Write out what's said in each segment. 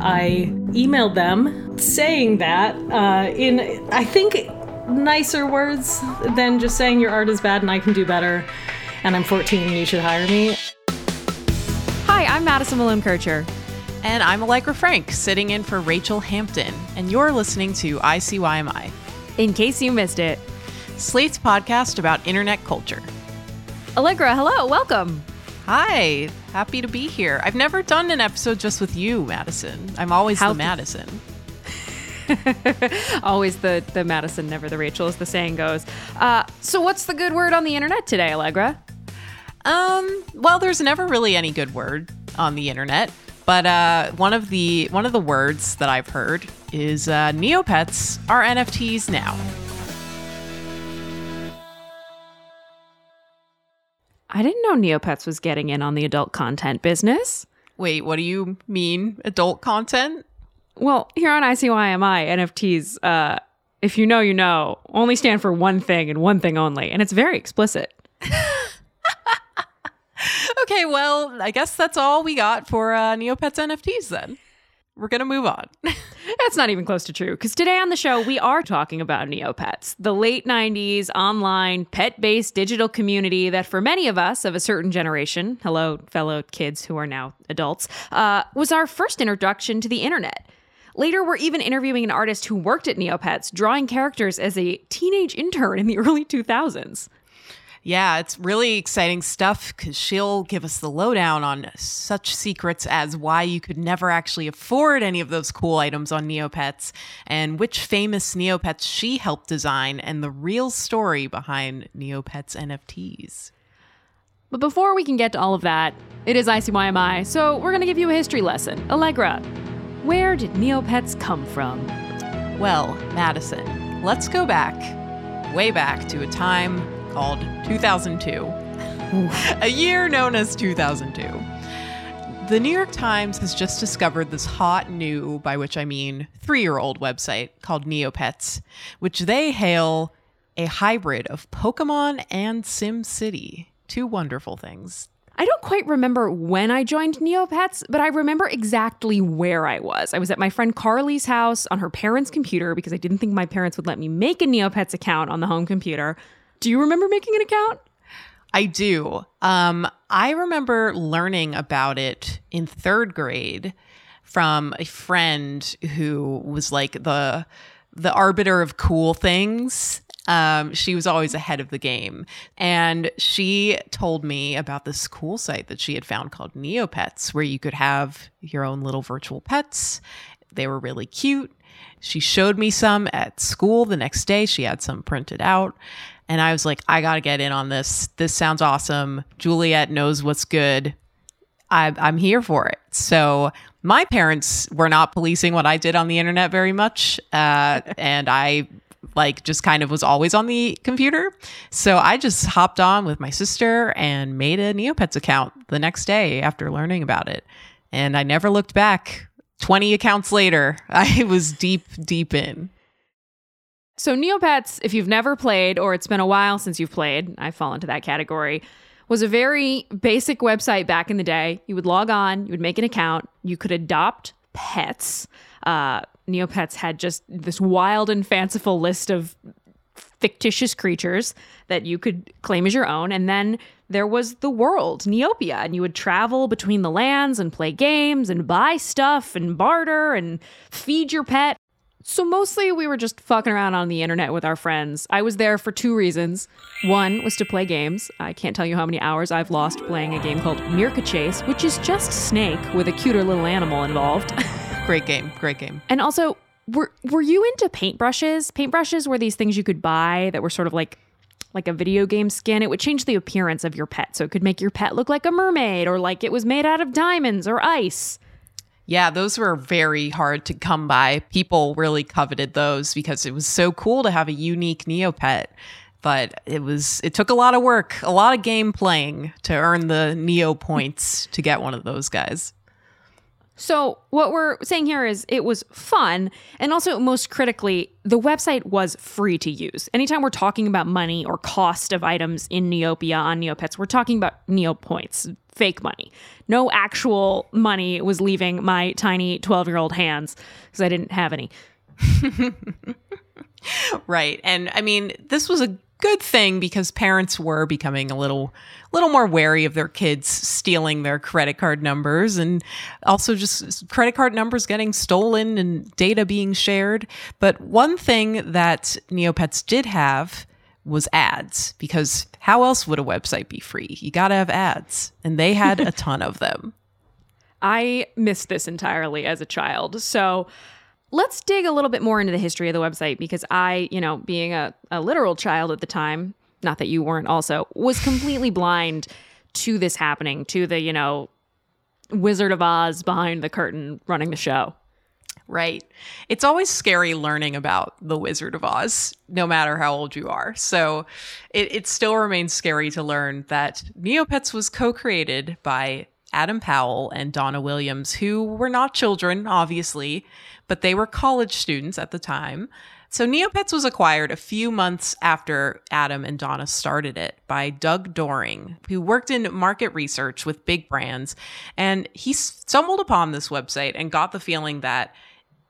I emailed them saying that uh, in, I think, nicer words than just saying your art is bad and I can do better and I'm 14 and you should hire me. Hi, I'm Madison Malone Kircher. And I'm Allegra Frank, sitting in for Rachel Hampton, and you're listening to ICYMI, In case you missed it, Slate's podcast about internet culture. Allegra, hello, welcome. Hi, happy to be here. I've never done an episode just with you, Madison. I'm always How the Madison. Always the the Madison, never the Rachel, as the saying goes. Uh, so, what's the good word on the internet today, Allegra? Um, well, there's never really any good word on the internet, but uh, one of the one of the words that I've heard is uh, Neopets are NFTs now. I didn't know Neopets was getting in on the adult content business. Wait, what do you mean, adult content? Well, here on ICYMI, NFTs, uh, if you know, you know, only stand for one thing and one thing only, and it's very explicit. Okay, well, I guess that's all we got for uh, Neopets NFTs then. We're gonna move on. That's not even close to true. Because today on the show, we are talking about Neopets, the late 90s online pet based digital community that, for many of us of a certain generation, hello, fellow kids who are now adults, uh, was our first introduction to the internet. Later, we're even interviewing an artist who worked at Neopets, drawing characters as a teenage intern in the early 2000s. Yeah, it's really exciting stuff because she'll give us the lowdown on such secrets as why you could never actually afford any of those cool items on Neopets and which famous Neopets she helped design and the real story behind Neopets NFTs. But before we can get to all of that, it is ICYMI, so we're going to give you a history lesson. Allegra, where did Neopets come from? Well, Madison, let's go back, way back to a time called 2002. a year known as 2002. The New York Times has just discovered this hot new, by which I mean three year old website called Neopets, which they hail a hybrid of Pokemon and SimCity. Two wonderful things. I don't quite remember when I joined Neopets, but I remember exactly where I was. I was at my friend Carly's house on her parents' computer because I didn't think my parents would let me make a Neopets account on the home computer. Do you remember making an account? I do. Um, I remember learning about it in third grade from a friend who was like the the arbiter of cool things. Um, she was always ahead of the game, and she told me about this cool site that she had found called Neopets, where you could have your own little virtual pets. They were really cute. She showed me some at school the next day. She had some printed out. And I was like, I got to get in on this. This sounds awesome. Juliet knows what's good. I, I'm here for it. So my parents were not policing what I did on the internet very much. Uh, and I like just kind of was always on the computer. So I just hopped on with my sister and made a Neopets account the next day after learning about it. And I never looked back. 20 accounts later, I was deep, deep in. So, Neopets, if you've never played or it's been a while since you've played, I fall into that category, was a very basic website back in the day. You would log on, you would make an account, you could adopt pets. Uh, Neopets had just this wild and fanciful list of fictitious creatures that you could claim as your own. And then there was the world, Neopia, and you would travel between the lands and play games and buy stuff and barter and feed your pet. So mostly we were just fucking around on the internet with our friends. I was there for two reasons. One was to play games. I can't tell you how many hours I've lost playing a game called Meerca Chase, which is just Snake with a cuter little animal involved. Great game. Great game. and also, were were you into paintbrushes? Paintbrushes were these things you could buy that were sort of like like a video game skin. It would change the appearance of your pet. So it could make your pet look like a mermaid or like it was made out of diamonds or ice. Yeah, those were very hard to come by. People really coveted those because it was so cool to have a unique Neopet. But it was it took a lot of work, a lot of game playing to earn the Neo points to get one of those guys. So, what we're saying here is it was fun. And also, most critically, the website was free to use. Anytime we're talking about money or cost of items in Neopia on Neopets, we're talking about Neo points, fake money. No actual money was leaving my tiny 12 year old hands because I didn't have any. right. And I mean, this was a good thing because parents were becoming a little little more wary of their kids stealing their credit card numbers and also just credit card numbers getting stolen and data being shared but one thing that neopets did have was ads because how else would a website be free you got to have ads and they had a ton of them i missed this entirely as a child so let's dig a little bit more into the history of the website because I, you know, being a, a literal child at the time, not that you weren't also, was completely blind to this happening, to the, you know, Wizard of Oz behind the curtain running the show. Right. It's always scary learning about the Wizard of Oz, no matter how old you are. So it, it still remains scary to learn that Neopets was co created by Adam Powell and Donna Williams, who were not children, obviously, but they were college students at the time. So Neopets was acquired a few months after Adam and Donna started it by Doug Dohring, who worked in market research with big brands. And he stumbled upon this website and got the feeling that,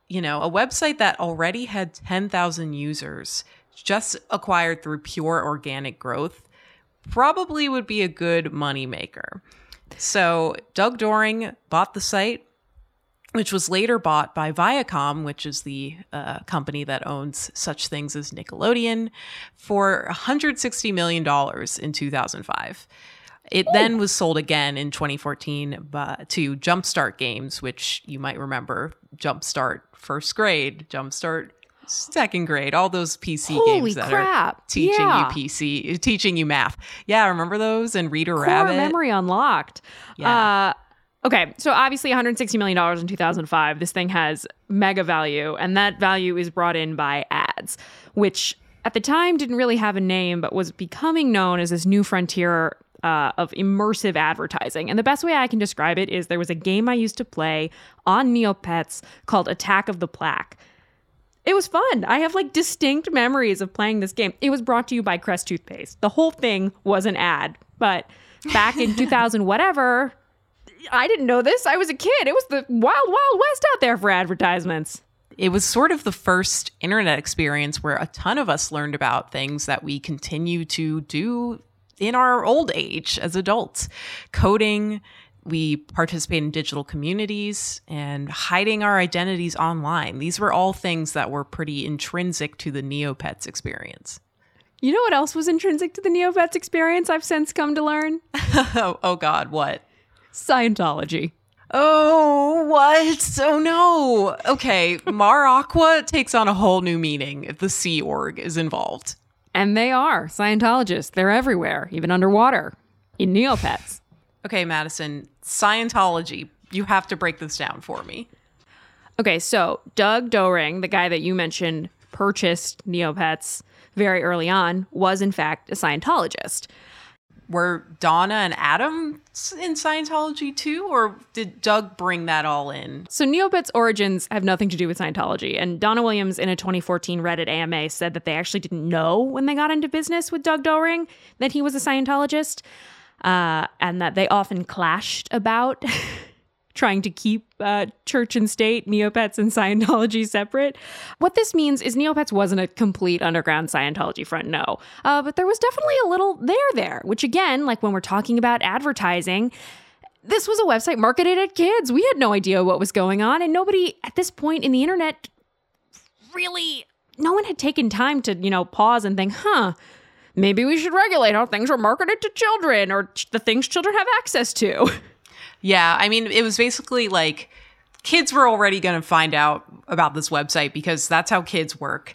you know, a website that already had 10,000 users, just acquired through pure organic growth, probably would be a good moneymaker. So Doug Dohring bought the site, which was later bought by Viacom, which is the uh, company that owns such things as Nickelodeon, for $160 million in 2005. It then was sold again in 2014 to Jumpstart Games, which you might remember Jumpstart First Grade, Jumpstart second grade, all those PC Holy games that crap. are teaching yeah. you PC, teaching you math. Yeah, remember those and Reader Core Rabbit? memory unlocked. Yeah. Uh, okay, so obviously 160 million dollars in 2005. This thing has mega value, and that value is brought in by ads, which at the time didn't really have a name, but was becoming known as this new frontier uh, of immersive advertising. And the best way I can describe it is there was a game I used to play on Neopets called Attack of the Plaque. It was fun. I have like distinct memories of playing this game. It was brought to you by Crest toothpaste. The whole thing was an ad. But back in 2000 whatever, I didn't know this. I was a kid. It was the wild wild west out there for advertisements. It was sort of the first internet experience where a ton of us learned about things that we continue to do in our old age as adults. Coding, we participate in digital communities and hiding our identities online. These were all things that were pretty intrinsic to the Neopets experience. You know what else was intrinsic to the Neopets experience I've since come to learn? oh, oh, God, what? Scientology. Oh, what? Oh, no. Okay, Maraqua takes on a whole new meaning if the Sea Org is involved. And they are Scientologists. They're everywhere, even underwater, in Neopets. Okay, Madison, Scientology. You have to break this down for me. Okay, so Doug Dohring, the guy that you mentioned, purchased Neopets very early on, was in fact a Scientologist. Were Donna and Adam in Scientology too, or did Doug bring that all in? So Neopets' origins have nothing to do with Scientology. And Donna Williams, in a 2014 Reddit AMA, said that they actually didn't know when they got into business with Doug Dohring that he was a Scientologist uh, and that they often clashed about trying to keep uh, church and state, Neopets, and Scientology separate. What this means is Neopets wasn't a complete underground Scientology front, no. Uh, but there was definitely a little there there, which again, like when we're talking about advertising, this was a website marketed at kids. We had no idea what was going on, and nobody at this point in the internet really, no one had taken time to, you know, pause and think, huh, maybe we should regulate how things are marketed to children or the things children have access to. Yeah, I mean, it was basically like kids were already going to find out about this website because that's how kids work.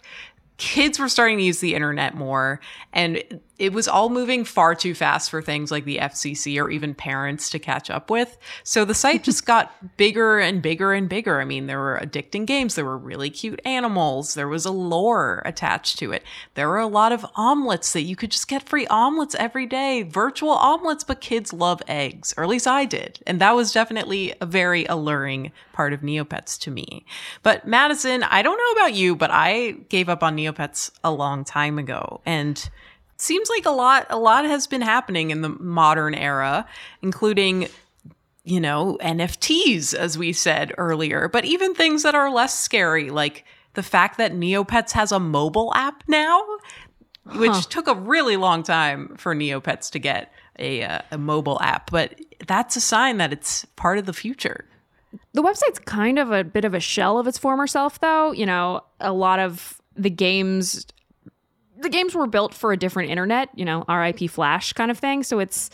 Kids were starting to use the internet more, and it was all moving far too fast for things like the FCC or even parents to catch up with. So the site just got bigger and bigger and bigger. I mean, there were addicting games, there were really cute animals, there was a lore attached to it. There were a lot of omelets that you could just get free omelets every day, virtual omelets, but kids love eggs, or at least I did. And that was definitely a very alluring part of Neopets to me. But Madison, I don't know about you, but I gave up on Neopets a long time ago. And seems like a lot a lot has been happening in the modern era including you know nfts as we said earlier but even things that are less scary like the fact that neopets has a mobile app now which huh. took a really long time for neopets to get a, uh, a mobile app but that's a sign that it's part of the future the website's kind of a bit of a shell of its former self though you know a lot of the games the games were built for a different internet, you know, RIP Flash kind of thing. So it's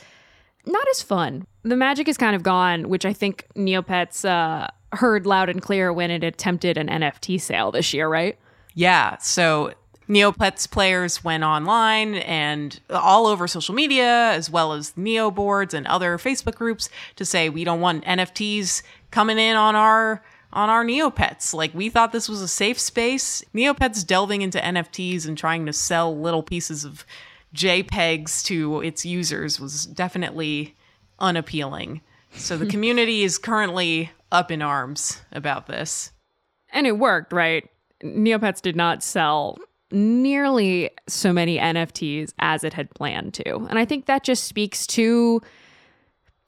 not as fun. The magic is kind of gone, which I think Neopets uh, heard loud and clear when it attempted an NFT sale this year, right? Yeah. So Neopets players went online and all over social media, as well as Neo boards and other Facebook groups, to say we don't want NFTs coming in on our on our Neopets. Like we thought this was a safe space. Neopets delving into NFTs and trying to sell little pieces of JPEGs to its users was definitely unappealing. So the community is currently up in arms about this. And it worked, right? Neopets did not sell nearly so many NFTs as it had planned to. And I think that just speaks to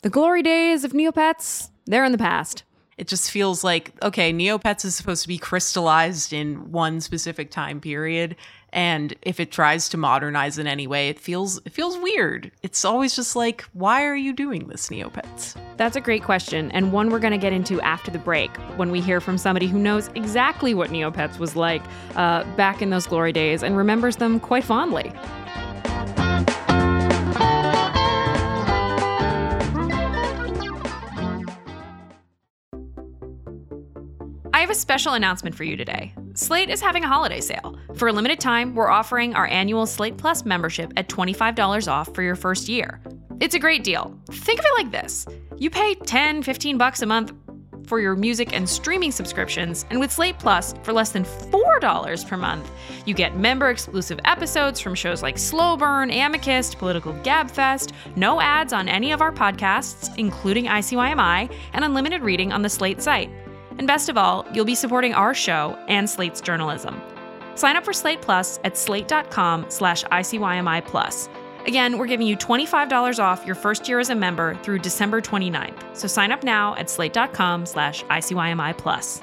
the glory days of Neopets. They're in the past it just feels like okay neopets is supposed to be crystallized in one specific time period. And if it tries to modernize in any way it feels it feels weird. It's always just like why are you doing this neopets? That's a great question and one we're going to get into after the break when we hear from somebody who knows exactly what neopets was like uh, back in those glory days and remembers them quite fondly I have a special announcement for you today. Slate is having a holiday sale. For a limited time, we're offering our annual Slate Plus membership at $25 off for your first year. It's a great deal. Think of it like this you pay 10, 15 bucks a month for your music and streaming subscriptions, and with Slate Plus, for less than $4 per month, you get member exclusive episodes from shows like Slow Burn, Amicus, Political Gabfest, no ads on any of our podcasts, including ICYMI, and unlimited reading on the Slate site. And best of all, you'll be supporting our show and Slate's journalism. Sign up for Slate Plus at slate.com slash ICYMI Plus. Again, we're giving you $25 off your first year as a member through December 29th. So sign up now at slate.com slash ICYMI Plus.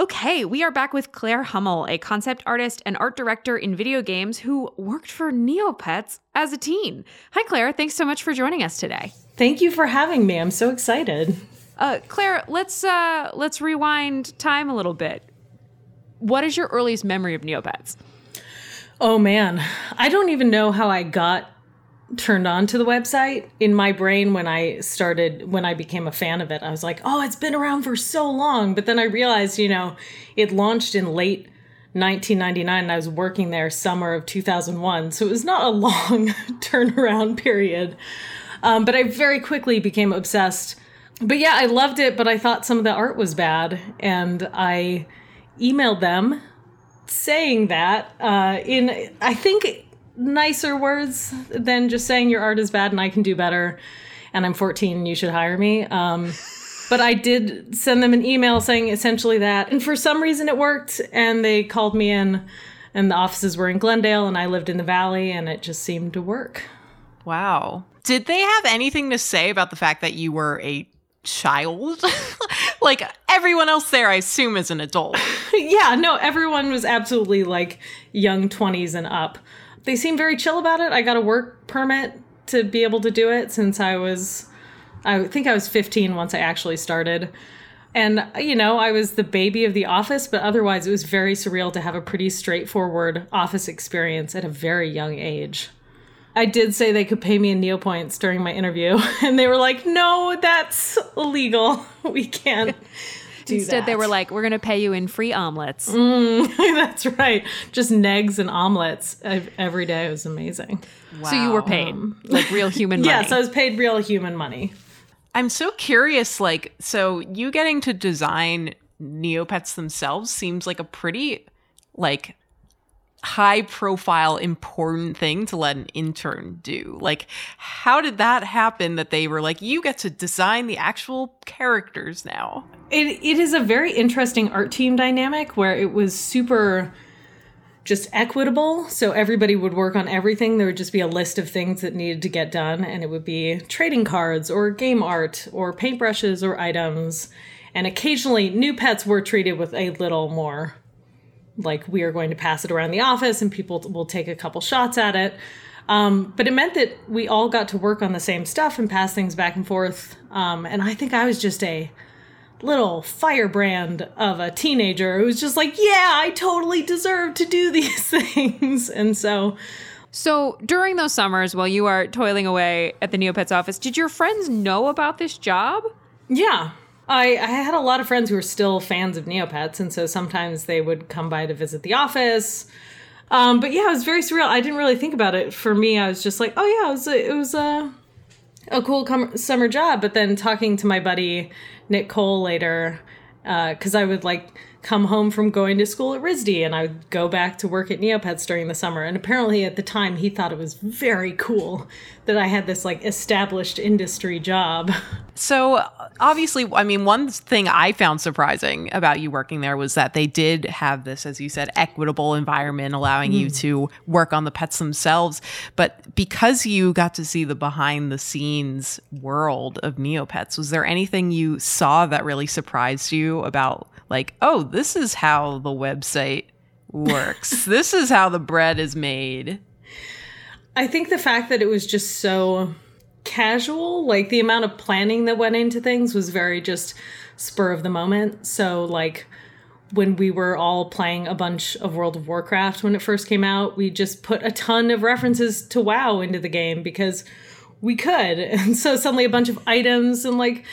Okay, we are back with Claire Hummel, a concept artist and art director in video games who worked for Neopets as a teen. Hi, Claire. Thanks so much for joining us today. Thank you for having me. I'm so excited. Uh, Claire, let's uh, let's rewind time a little bit. What is your earliest memory of Neopets? Oh man, I don't even know how I got turned on to the website in my brain when I started when I became a fan of it. I was like, "Oh, it's been around for so long." But then I realized, you know, it launched in late 1999 and I was working there summer of 2001. So it was not a long turnaround period. Um, but I very quickly became obsessed. But yeah, I loved it, but I thought some of the art was bad. And I emailed them saying that uh, in, I think nicer words than just saying your art is bad and I can do better and I'm 14 and you should hire me. Um, but I did send them an email saying essentially that. And for some reason it worked and they called me in and the offices were in Glendale and I lived in the valley and it just seemed to work. Wow. Did they have anything to say about the fact that you were a child? like everyone else there, I assume, is an adult. yeah, no, everyone was absolutely like young 20s and up. They seemed very chill about it. I got a work permit to be able to do it since I was, I think I was 15 once I actually started. And, you know, I was the baby of the office, but otherwise it was very surreal to have a pretty straightforward office experience at a very young age. I did say they could pay me in neopoints during my interview, and they were like, "No, that's illegal. We can't." Instead, that. they were like, "We're going to pay you in free omelets." Mm, that's right, just neggs and omelets every day. It was amazing. Wow. So you were paid um, like real human money. yes, I was paid real human money. I'm so curious. Like, so you getting to design Neopets themselves seems like a pretty like high profile important thing to let an intern do. Like how did that happen that they were like you get to design the actual characters now it, it is a very interesting art team dynamic where it was super just equitable. So everybody would work on everything. There would just be a list of things that needed to get done and it would be trading cards or game art or paintbrushes or items. And occasionally new pets were treated with a little more like we are going to pass it around the office and people will take a couple shots at it. Um, but it meant that we all got to work on the same stuff and pass things back and forth. Um, and I think I was just a little firebrand of a teenager who was just like, yeah, I totally deserve to do these things. and so. So during those summers while you are toiling away at the Neopets office, did your friends know about this job? Yeah. I, I had a lot of friends who were still fans of Neopets, and so sometimes they would come by to visit the office. Um, but yeah, it was very surreal. I didn't really think about it. For me, I was just like, oh yeah, it was a, it was a, a cool com- summer job. But then talking to my buddy Nick Cole later, because uh, I would like come home from going to school at RISD and I would go back to work at Neopets during the summer. And apparently at the time he thought it was very cool that I had this like established industry job. So obviously, I mean, one thing I found surprising about you working there was that they did have this, as you said, equitable environment allowing mm. you to work on the pets themselves. But because you got to see the behind the scenes world of Neopets, was there anything you saw that really surprised you about like, oh, this is how the website works. this is how the bread is made. I think the fact that it was just so casual, like the amount of planning that went into things was very just spur of the moment. So, like, when we were all playing a bunch of World of Warcraft when it first came out, we just put a ton of references to WoW into the game because we could. And so suddenly a bunch of items and like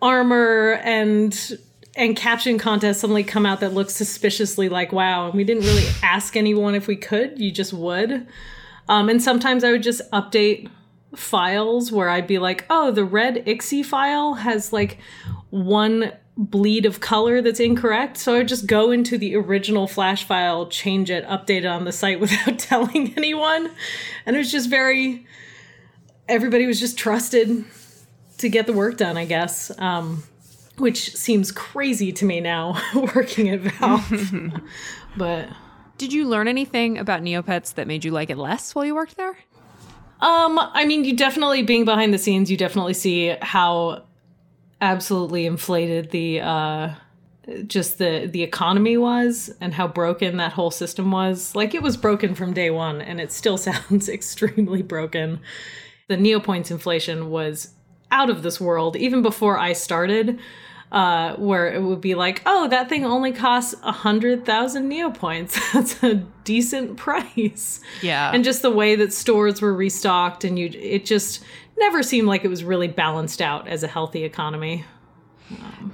armor and and caption contests suddenly come out that look suspiciously like wow and we didn't really ask anyone if we could you just would. Um, and sometimes i would just update files where i'd be like oh the red ixi file has like one bleed of color that's incorrect. So i would just go into the original flash file change it update it on the site without telling anyone. And it was just very everybody was just trusted to get the work done i guess. Um, which seems crazy to me now working at Valve. but did you learn anything about Neopets that made you like it less while you worked there? Um, I mean, you definitely being behind the scenes, you definitely see how absolutely inflated the uh just the the economy was and how broken that whole system was. Like it was broken from day 1 and it still sounds extremely broken. The Neopoints inflation was out of this world even before I started uh, where it would be like, oh, that thing only costs a hundred thousand neopoints. That's a decent price. Yeah. And just the way that stores were restocked, and you, it just never seemed like it was really balanced out as a healthy economy.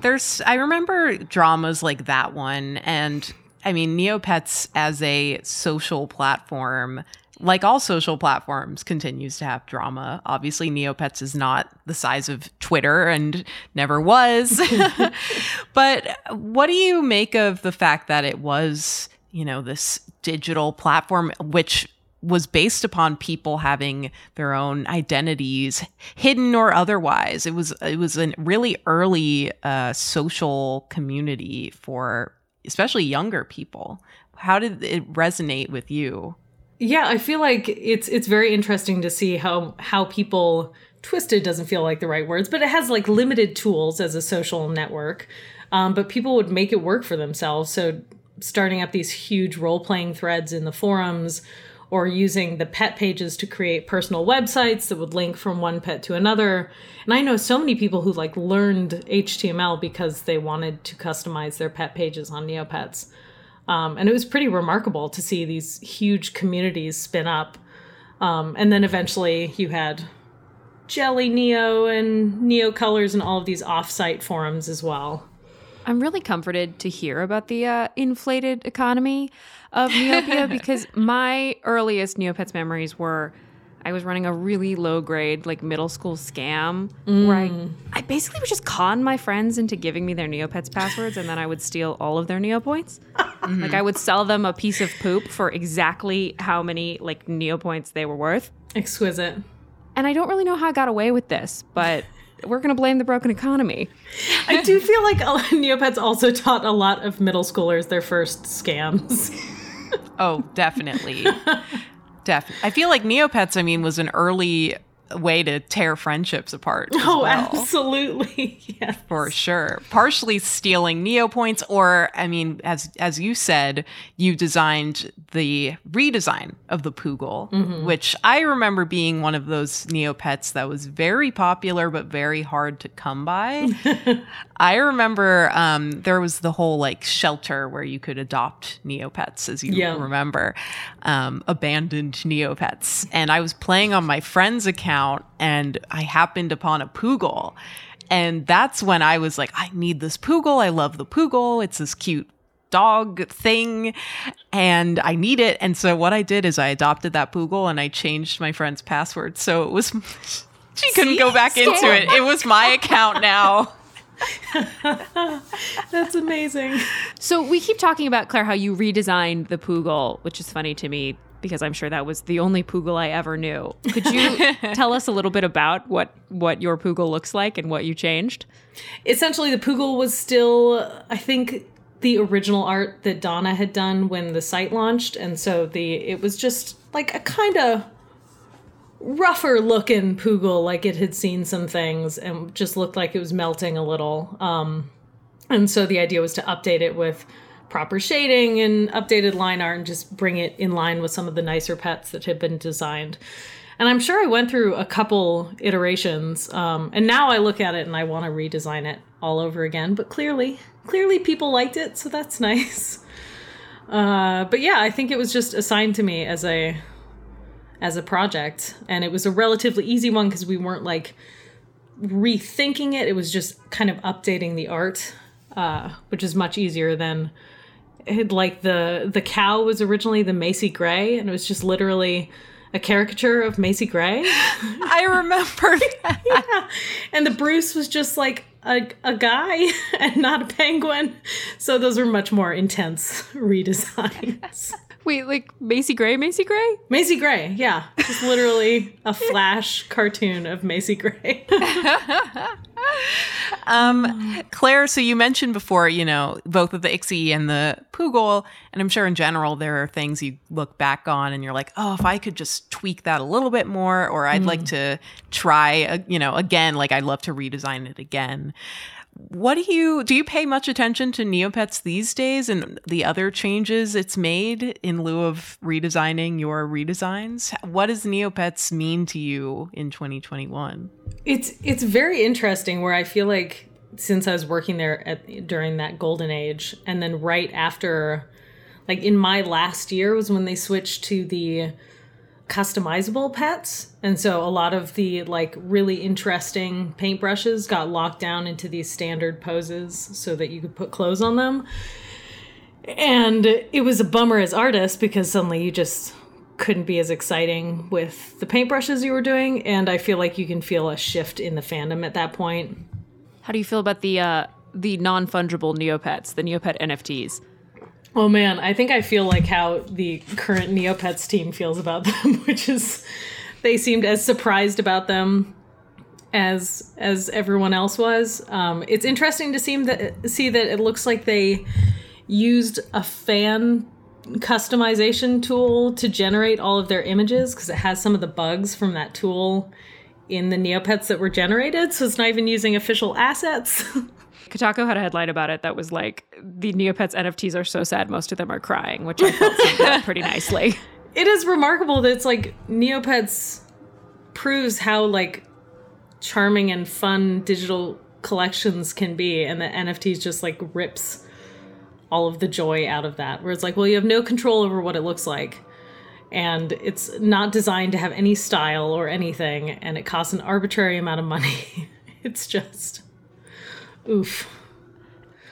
There's, I remember dramas like that one, and I mean, Neopets as a social platform like all social platforms, continues to have drama. Obviously, Neopets is not the size of Twitter and never was. but what do you make of the fact that it was, you know, this digital platform, which was based upon people having their own identities, hidden or otherwise. It was it was a really early uh, social community for especially younger people. How did it resonate with you? Yeah, I feel like it's it's very interesting to see how how people twisted doesn't feel like the right words, but it has like limited tools as a social network. Um, but people would make it work for themselves. So starting up these huge role playing threads in the forums or using the pet pages to create personal websites that would link from one pet to another. And I know so many people who like learned HTML because they wanted to customize their pet pages on Neopets. Um, and it was pretty remarkable to see these huge communities spin up. Um, and then eventually you had JellyNeo and Neo Colors and all of these offsite forums as well. I'm really comforted to hear about the uh, inflated economy of Neopia because my earliest Neopets memories were I was running a really low grade, like middle school scam mm. where I, mm. I basically would just con my friends into giving me their Neopets passwords and then I would steal all of their Neopoints. mm-hmm. Like I would sell them a piece of poop for exactly how many like Neopoints they were worth. Exquisite. And I don't really know how I got away with this, but we're going to blame the broken economy. I do feel like Neopets also taught a lot of middle schoolers their first scams. oh, definitely. Definitely. I feel like Neopets, I mean, was an early way to tear friendships apart. oh, well. absolutely. Yes. For sure. Partially stealing Neopoints or I mean as as you said, you designed the redesign of the Poogle, mm-hmm. which I remember being one of those Neopets that was very popular but very hard to come by. I remember um, there was the whole like shelter where you could adopt Neopets as you yeah. remember. Um, abandoned Neopets. And I was playing on my friend's account account and I happened upon a Poogle. And that's when I was like, I need this Poogle. I love the Poogle. It's this cute dog thing and I need it. And so what I did is I adopted that Poogle and I changed my friend's password. So it was, she couldn't See? go back Scam. into it. It was my account now. That's amazing. So we keep talking about Claire how you redesigned the Poogle, which is funny to me because I'm sure that was the only Poogle I ever knew. Could you tell us a little bit about what what your Poogle looks like and what you changed? Essentially, the Poogle was still, I think, the original art that Donna had done when the site launched, and so the it was just like a kind of rougher looking Poogle, like it had seen some things and just looked like it was melting a little. Um, and so the idea was to update it with proper shading and updated line art and just bring it in line with some of the nicer pets that had been designed. And I'm sure I went through a couple iterations, um, and now I look at it and I want to redesign it all over again. But clearly, clearly people liked it, so that's nice. Uh, but yeah, I think it was just assigned to me as a as a project, and it was a relatively easy one because we weren't like rethinking it. It was just kind of updating the art, uh, which is much easier than like the the cow was originally the Macy Gray, and it was just literally a caricature of Macy Gray. I remember yeah. And the Bruce was just like a, a guy and not a penguin. So those were much more intense redesigns. Wait, like Macy Gray, Macy Gray? Macy Gray, yeah. Just literally a flash cartoon of Macy Gray. um, Claire, so you mentioned before, you know, both of the Ixi and the Poogle, and I'm sure in general there are things you look back on and you're like, oh, if I could just tweak that a little bit more, or I'd mm. like to try, uh, you know, again, like I'd love to redesign it again what do you do you pay much attention to neopets these days and the other changes it's made in lieu of redesigning your redesigns? What does neopets mean to you in 2021 it's it's very interesting where i feel like since i was working there at, during that golden age and then right after like in my last year was when they switched to the customizable pets. And so a lot of the like really interesting paintbrushes got locked down into these standard poses so that you could put clothes on them. And it was a bummer as artists because suddenly you just couldn't be as exciting with the paintbrushes you were doing and I feel like you can feel a shift in the fandom at that point. How do you feel about the uh the non-fungible neopets, the neopet NFTs? Oh man, I think I feel like how the current Neopets team feels about them, which is they seemed as surprised about them as as everyone else was. Um, it's interesting to see that see that it looks like they used a fan customization tool to generate all of their images because it has some of the bugs from that tool in the Neopets that were generated. So it's not even using official assets. Kotaku had a headline about it that was like, the Neopets NFTs are so sad, most of them are crying, which I felt summed up pretty nicely. it is remarkable that it's like Neopets proves how like charming and fun digital collections can be, and the NFTs just like rips all of the joy out of that. Where it's like, well, you have no control over what it looks like. And it's not designed to have any style or anything, and it costs an arbitrary amount of money. it's just oof.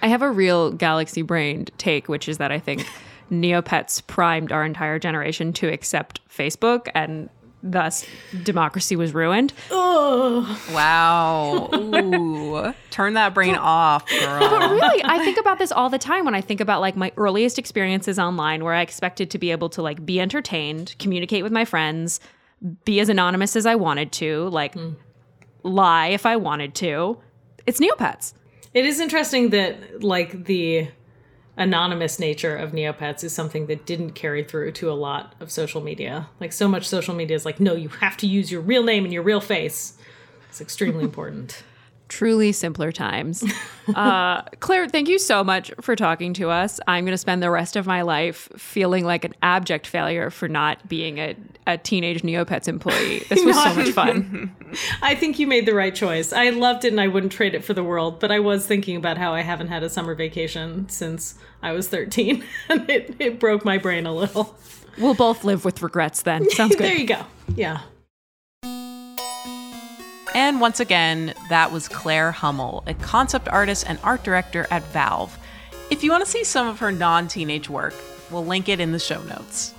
I have a real galaxy brained take, which is that I think Neopets primed our entire generation to accept Facebook and thus democracy was ruined. Wow. Ooh. Turn that brain off, girl. But really, I think about this all the time when I think about like my earliest experiences online where I expected to be able to like be entertained, communicate with my friends, be as anonymous as I wanted to, like mm. lie if I wanted to. It's Neopets. It is interesting that like the anonymous nature of Neopets is something that didn't carry through to a lot of social media. Like so much social media is like, no, you have to use your real name and your real face. It's extremely important. Truly simpler times. Uh, Claire, thank you so much for talking to us. I'm going to spend the rest of my life feeling like an abject failure for not being a, a teenage Neopets employee. This was so much fun. I think you made the right choice. I loved it and I wouldn't trade it for the world, but I was thinking about how I haven't had a summer vacation since I was 13, and it, it broke my brain a little. We'll both live with regrets then. Sounds good. there you go. Yeah. And once again, that was Claire Hummel, a concept artist and art director at Valve. If you want to see some of her non teenage work, we'll link it in the show notes.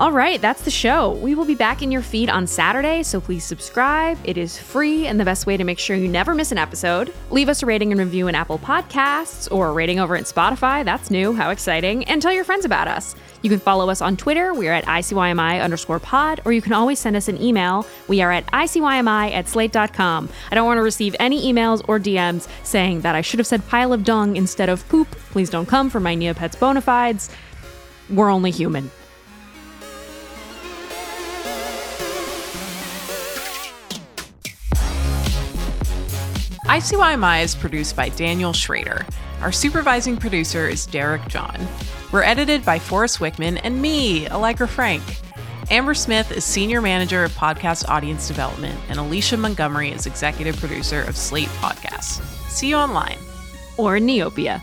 All right, that's the show. We will be back in your feed on Saturday, so please subscribe. It is free and the best way to make sure you never miss an episode. Leave us a rating and review in Apple Podcasts or a rating over at Spotify. That's new. How exciting. And tell your friends about us. You can follow us on Twitter. We are at ICYMI underscore pod, or you can always send us an email. We are at ICYMI at slate.com. I don't want to receive any emails or DMs saying that I should have said pile of dung instead of poop. Please don't come for my Neopets bona fides. We're only human. ICYMI is produced by Daniel Schrader. Our supervising producer is Derek John. We're edited by Forrest Wickman and me, Allegra Frank. Amber Smith is Senior Manager of Podcast Audience Development, and Alicia Montgomery is Executive Producer of Slate Podcasts. See you online. Or in Neopia.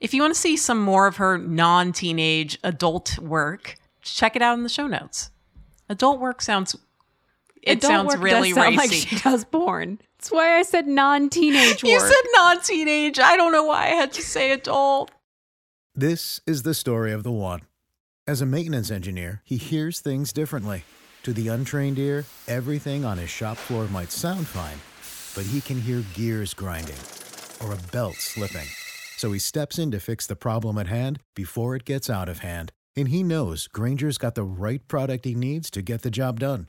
If you want to see some more of her non teenage adult work, check it out in the show notes. Adult work sounds it sounds really sound racy. Like she does porn. That's why I said non-teenage You said non-teenage. I don't know why I had to say adult. This is the story of the one. As a maintenance engineer, he hears things differently. To the untrained ear, everything on his shop floor might sound fine, but he can hear gears grinding or a belt slipping. So he steps in to fix the problem at hand before it gets out of hand. And he knows Grainger's got the right product he needs to get the job done